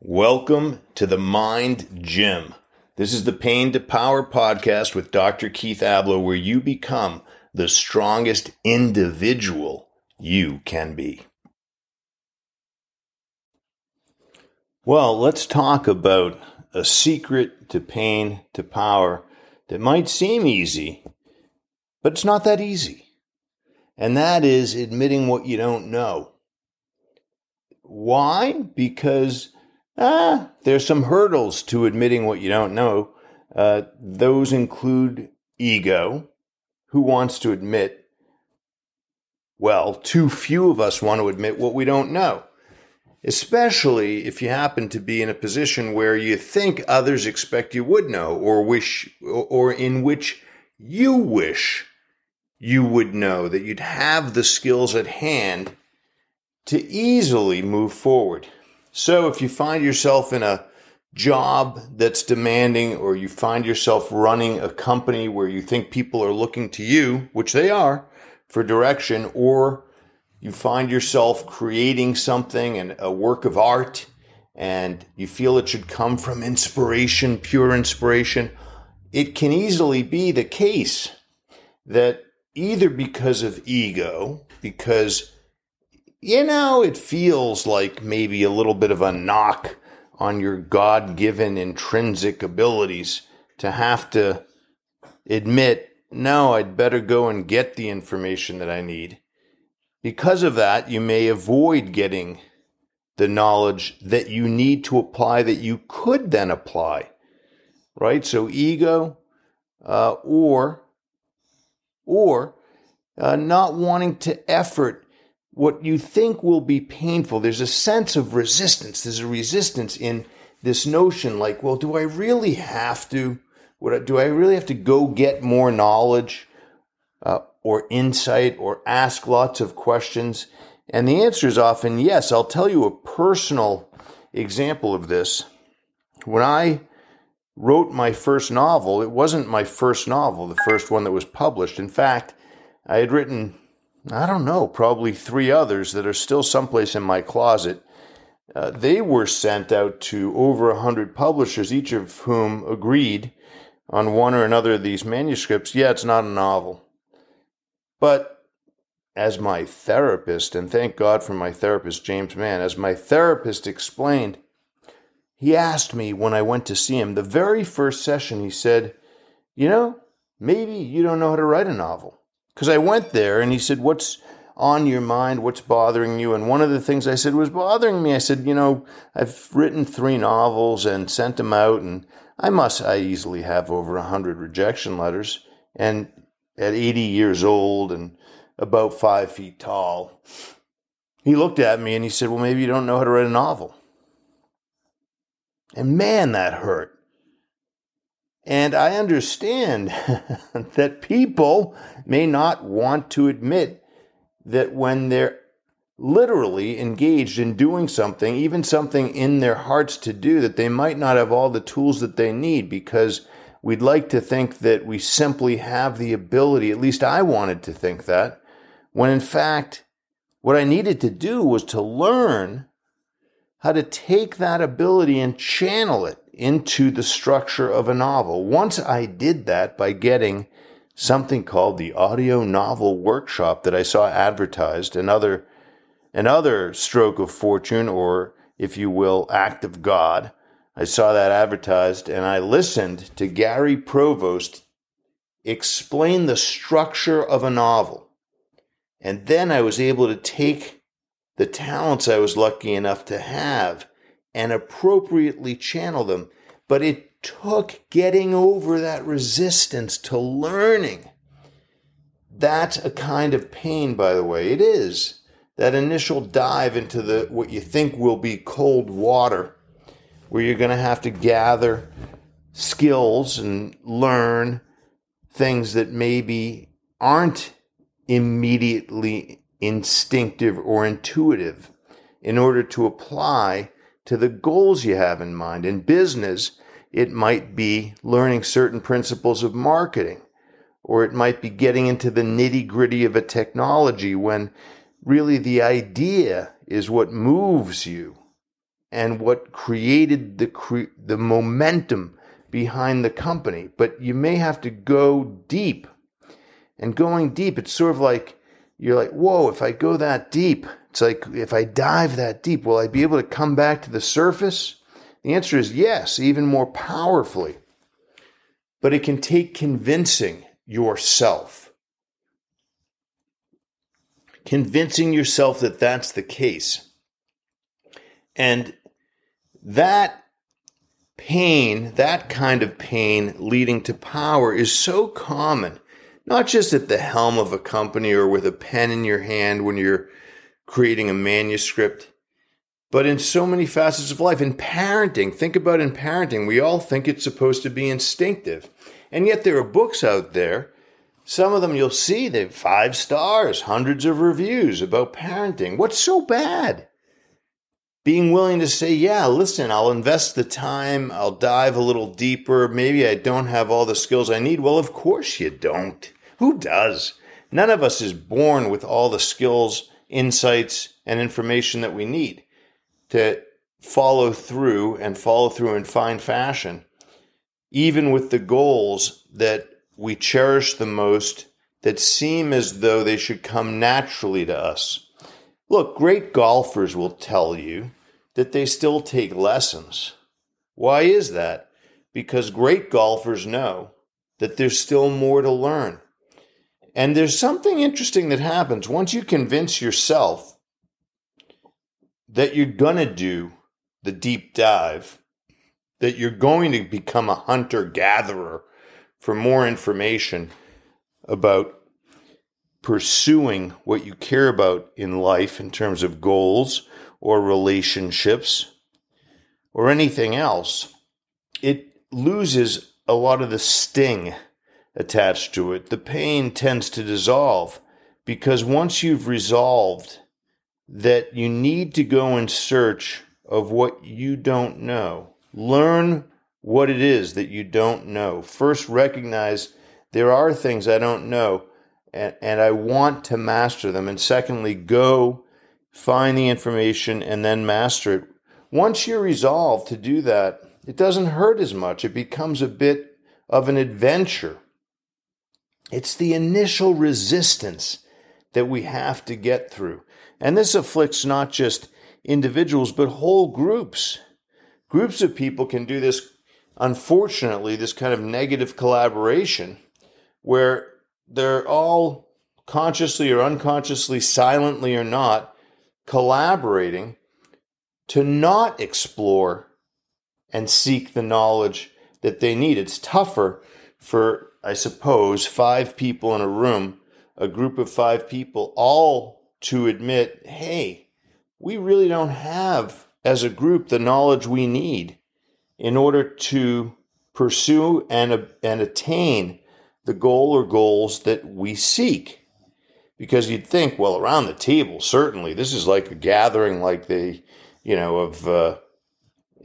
Welcome to the Mind Gym. This is the Pain to Power podcast with Dr. Keith Ablow, where you become the strongest individual you can be. Well, let's talk about a secret to pain to power that might seem easy, but it's not that easy. And that is admitting what you don't know. Why? Because ah, there's some hurdles to admitting what you don't know. Uh, those include ego. Who wants to admit? Well, too few of us want to admit what we don't know, especially if you happen to be in a position where you think others expect you would know, or wish, or in which you wish you would know that you'd have the skills at hand to easily move forward. So if you find yourself in a job that's demanding, or you find yourself running a company where you think people are looking to you, which they are, for direction, or you find yourself creating something and a work of art and you feel it should come from inspiration, pure inspiration, it can easily be the case that either because of ego, because you know, it feels like maybe a little bit of a knock on your God given intrinsic abilities to have to admit, no, I'd better go and get the information that I need. Because of that, you may avoid getting the knowledge that you need to apply that you could then apply. Right? So, ego, uh, or, or uh, not wanting to effort what you think will be painful. There's a sense of resistance. There's a resistance in this notion like, well, do I really have to? Do I really have to go get more knowledge uh, or insight or ask lots of questions? And the answer is often yes. I'll tell you a personal example of this. When I wrote my first novel, it wasn't my first novel, the first one that was published. In fact, I had written I don't know, probably three others that are still someplace in my closet. Uh, they were sent out to over a hundred publishers, each of whom agreed on one or another of these manuscripts. Yeah, it's not a novel. But as my therapist, and thank God for my therapist, James Mann, as my therapist explained, he asked me when I went to see him, the very first session, he said, You know, maybe you don't know how to write a novel. Because I went there and he said, What's on your mind? What's bothering you? And one of the things I said was bothering me. I said, You know, I've written three novels and sent them out, and I must, I easily have over a 100 rejection letters. And at 80 years old and about five feet tall, he looked at me and he said, Well, maybe you don't know how to write a novel. And man, that hurt. And I understand that people may not want to admit that when they're literally engaged in doing something, even something in their hearts to do, that they might not have all the tools that they need because we'd like to think that we simply have the ability, at least I wanted to think that, when in fact, what I needed to do was to learn how to take that ability and channel it into the structure of a novel. Once I did that by getting something called the audio novel workshop that I saw advertised, another another stroke of fortune or if you will act of God. I saw that advertised and I listened to Gary Provost explain the structure of a novel. And then I was able to take the talents I was lucky enough to have and appropriately channel them. But it took getting over that resistance to learning. That's a kind of pain, by the way. It is that initial dive into the what you think will be cold water, where you're going to have to gather skills and learn things that maybe aren't immediately instinctive or intuitive in order to apply to the goals you have in mind. In business, it might be learning certain principles of marketing, or it might be getting into the nitty gritty of a technology when really the idea is what moves you. and what created the cre- the momentum behind the company. But you may have to go deep. And going deep, it's sort of like you're like, whoa, if I go that deep, it's like if I dive that deep, will I be able to come back to the surface? The answer is yes, even more powerfully. But it can take convincing yourself. Convincing yourself that that's the case. And that pain, that kind of pain leading to power is so common, not just at the helm of a company or with a pen in your hand when you're creating a manuscript, but in so many facets of life. In parenting, think about in parenting, we all think it's supposed to be instinctive. And yet there are books out there. Some of them you'll see they've five stars, hundreds of reviews about parenting. What's so bad? Being willing to say, yeah, listen, I'll invest the time, I'll dive a little deeper. Maybe I don't have all the skills I need. Well, of course you don't. Who does? None of us is born with all the skills, insights, and information that we need to follow through and follow through in fine fashion, even with the goals that we cherish the most that seem as though they should come naturally to us. Look, great golfers will tell you that they still take lessons. Why is that? Because great golfers know that there's still more to learn. And there's something interesting that happens once you convince yourself that you're going to do the deep dive, that you're going to become a hunter gatherer for more information about pursuing what you care about in life in terms of goals or relationships or anything else, it loses a lot of the sting attached to it. The pain tends to dissolve because once you've resolved that you need to go in search of what you don't know, learn what it is that you don't know. First, recognize there are things I don't know and, and I want to master them. And secondly, go find the information and then master it. Once you're resolved to do that, it doesn't hurt as much. It becomes a bit of an adventure. It's the initial resistance that we have to get through. And this afflicts not just individuals, but whole groups. Groups of people can do this, unfortunately, this kind of negative collaboration where they're all consciously or unconsciously, silently or not, collaborating to not explore and seek the knowledge that they need. It's tougher for, I suppose, five people in a room, a group of five people, all to admit, hey, we really don't have, as a group, the knowledge we need in order to pursue and, and attain the goal or goals that we seek. Because you'd think, well, around the table, certainly, this is like a gathering, like the, you know, of uh,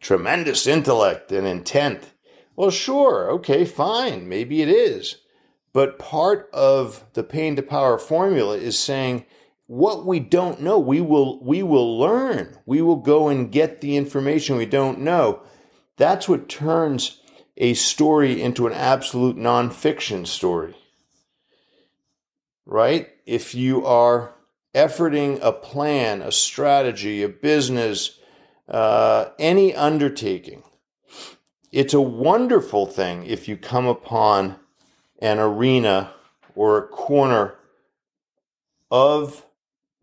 tremendous intellect and intent. Well, sure, okay, fine, maybe it is. But part of the pain to power formula is saying, what we don't know, we will we will learn. We will go and get the information we don't know. That's what turns a story into an absolute nonfiction story. Right? If you are efforting a plan, a strategy, a business, uh, any undertaking, it's a wonderful thing if you come upon an arena or a corner of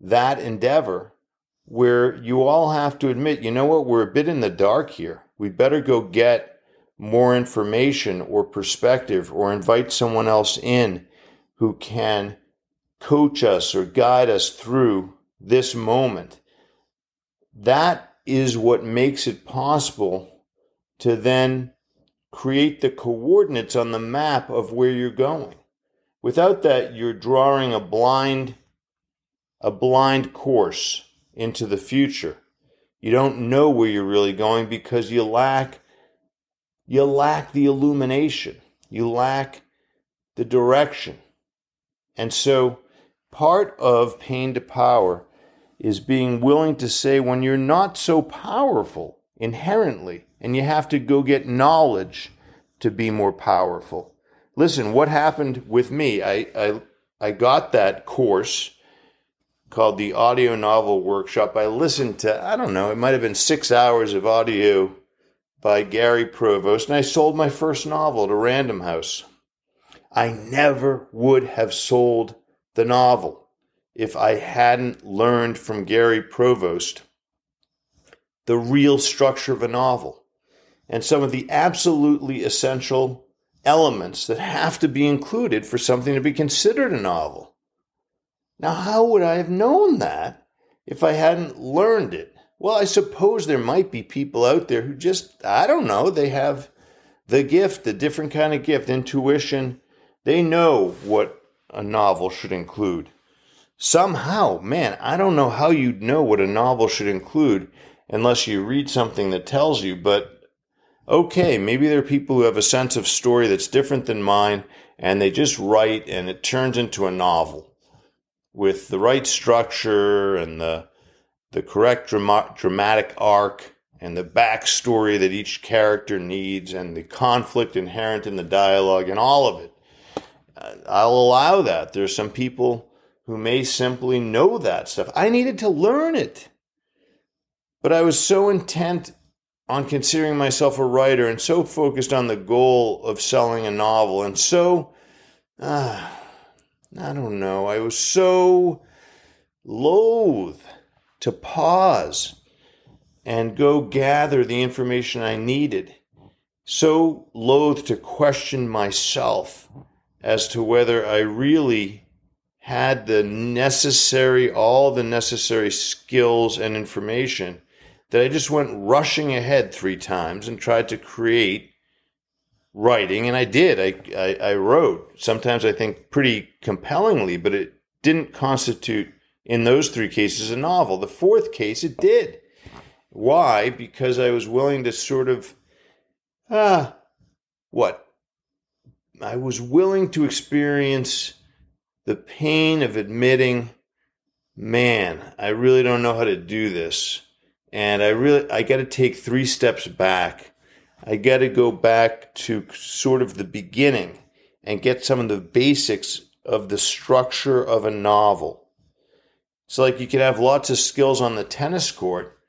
that endeavor where you all have to admit, you know what, we're a bit in the dark here. We better go get more information or perspective or invite someone else in who can coach us or guide us through this moment. That is what makes it possible to then create the coordinates on the map of where you're going. Without that, you're drawing a blind a blind course into the future. You don't know where you're really going because you lack you lack the illumination, you lack the direction. And so, part of pain to power is being willing to say when you're not so powerful inherently and you have to go get knowledge to be more powerful. Listen, what happened with me? I, I, I got that course called the Audio Novel Workshop. I listened to, I don't know, it might have been six hours of audio by Gary Provost, and I sold my first novel to Random House. I never would have sold the novel if I hadn't learned from Gary Provost the real structure of a novel and some of the absolutely essential elements that have to be included for something to be considered a novel. Now, how would I have known that if I hadn't learned it? Well, I suppose there might be people out there who just, I don't know, they have the gift, the different kind of gift, intuition. They know what a novel should include. Somehow, man, I don't know how you'd know what a novel should include unless you read something that tells you, but okay, maybe there are people who have a sense of story that's different than mine and they just write and it turns into a novel with the right structure and the the correct drama- dramatic arc and the backstory that each character needs and the conflict inherent in the dialogue and all of it. Uh, I'll allow that. There's some people who may simply know that stuff. I needed to learn it. But I was so intent on considering myself a writer and so focused on the goal of selling a novel and so, uh, I don't know, I was so loath to pause and go gather the information I needed. So loath to question myself as to whether I really had the necessary, all the necessary skills and information that I just went rushing ahead three times and tried to create writing. And I did. I, I, I wrote, sometimes I think pretty compellingly, but it didn't constitute in those three cases a novel. The fourth case, it did. Why? Because I was willing to sort of, ah, what? I was willing to experience the pain of admitting, man, I really don't know how to do this. And I really, I got to take three steps back. I got to go back to sort of the beginning and get some of the basics of the structure of a novel so, like, you can have lots of skills on the tennis court,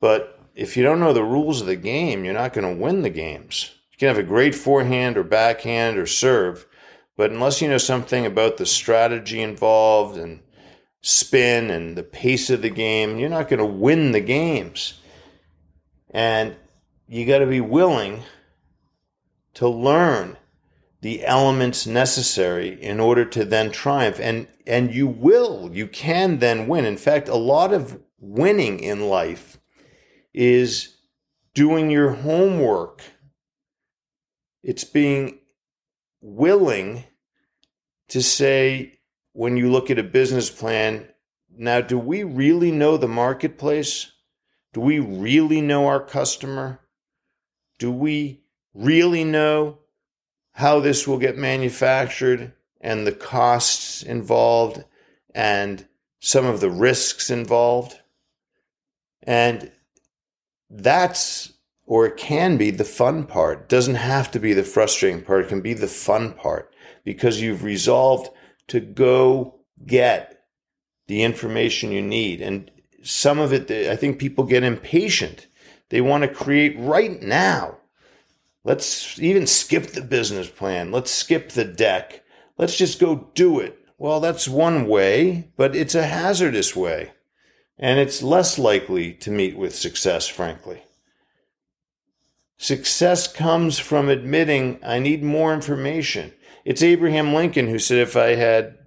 but if you don't know the rules of the game, you're not going to win the games. You can have a great forehand or backhand or serve, but unless you know something about the strategy involved and spin and the pace of the game, you're not going to win the games. And you got to be willing to learn the elements necessary in order to then triumph. And and you will you can then win. In fact a lot of winning in life is doing your homework. It's being willing to say when you look at a business plan now do we really know the marketplace? Do we really know our customer? Do we really know how this will get manufactured and the costs involved and some of the risks involved. And that's, or it can be the fun part. It doesn't have to be the frustrating part. It can be the fun part because you've resolved to go get the information you need. And some of it, I think people get impatient. They want to create right now. Let's even skip the business plan. Let's skip the deck. Let's just go do it. Well, that's one way, but it's a hazardous way. And it's less likely to meet with success, frankly. Success comes from admitting I need more information. It's Abraham Lincoln who said, if I had,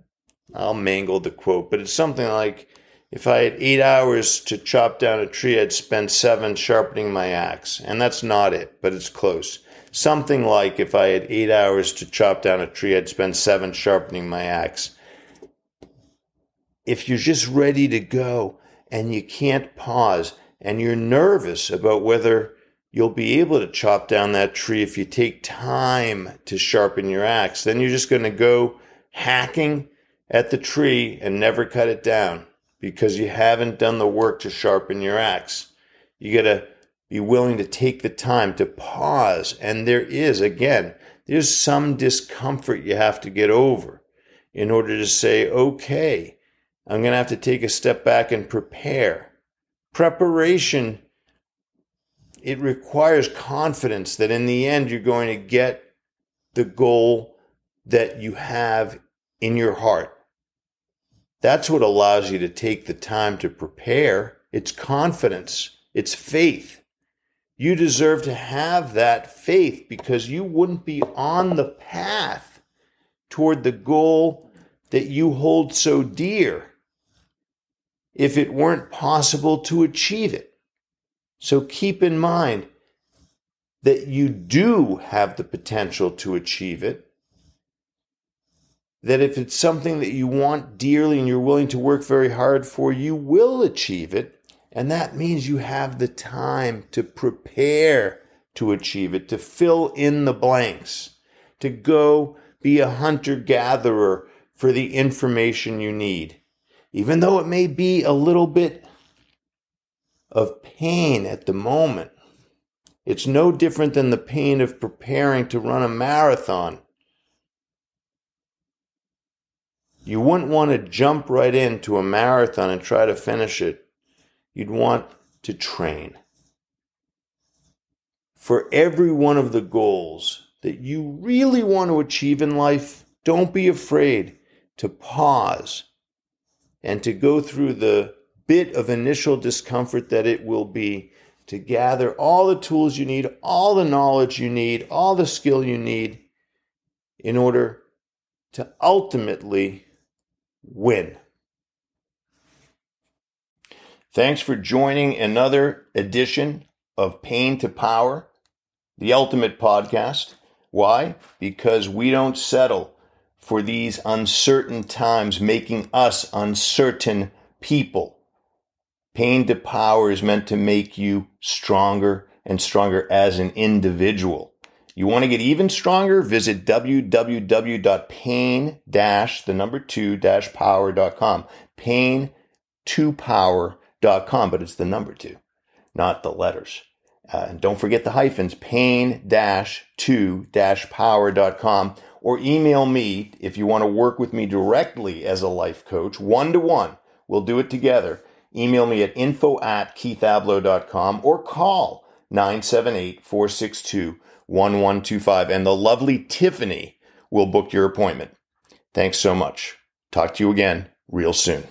I'll mangle the quote, but it's something like, if I had eight hours to chop down a tree, I'd spend seven sharpening my axe. And that's not it, but it's close. Something like if I had eight hours to chop down a tree, I'd spend seven sharpening my axe. If you're just ready to go and you can't pause and you're nervous about whether you'll be able to chop down that tree if you take time to sharpen your axe, then you're just going to go hacking at the tree and never cut it down. because you haven't done the work to sharpen your axe. You got to be willing to take the time to pause. And there is, again, there's some discomfort you have to get over in order to say, okay, I'm going to have to take a step back and prepare. Preparation, it requires confidence that in the end you're going to get the goal that you have in your heart. That's what allows you to take the time to prepare. It's confidence, it's faith. You deserve to have that faith because you wouldn't be on the path toward the goal that you hold so dear if it weren't possible to achieve it. So keep in mind that you do have the potential to achieve it. That if it's something that you want dearly and you're willing to work very hard for, you will achieve it. And that means you have the time to prepare to achieve it, to fill in the blanks, to go be a hunter gatherer for the information you need. Even though it may be a little bit of pain at the moment, it's no different than the pain of preparing to run a marathon. You wouldn't want to jump right into a marathon and try to finish it you'd want to train. For every one of the goals that you really want to achieve in life, don't be afraid to pause and to go through the bit of initial discomfort that it will be to gather all the tools you need, all the knowledge you need, all the skill you need in order to ultimately win. Thanks for joining another edition of Pain to Power, the ultimate podcast. Why? Because we don't settle for these uncertain times, making us uncertain people. Pain to Power is meant to make you stronger and stronger as an individual. You want to get even stronger? Visit www.pain the number two power.com. Pain to power com, but it's the number two, not the letters. Uh, and don't forget the hyphens, pain-to-power.com or email me if you want to work with me directly as a life coach, one to one. We'll do it together. Email me at info at keithablow.com or call 978-462-1125 and the lovely Tiffany will book your appointment. Thanks so much. Talk to you again real soon.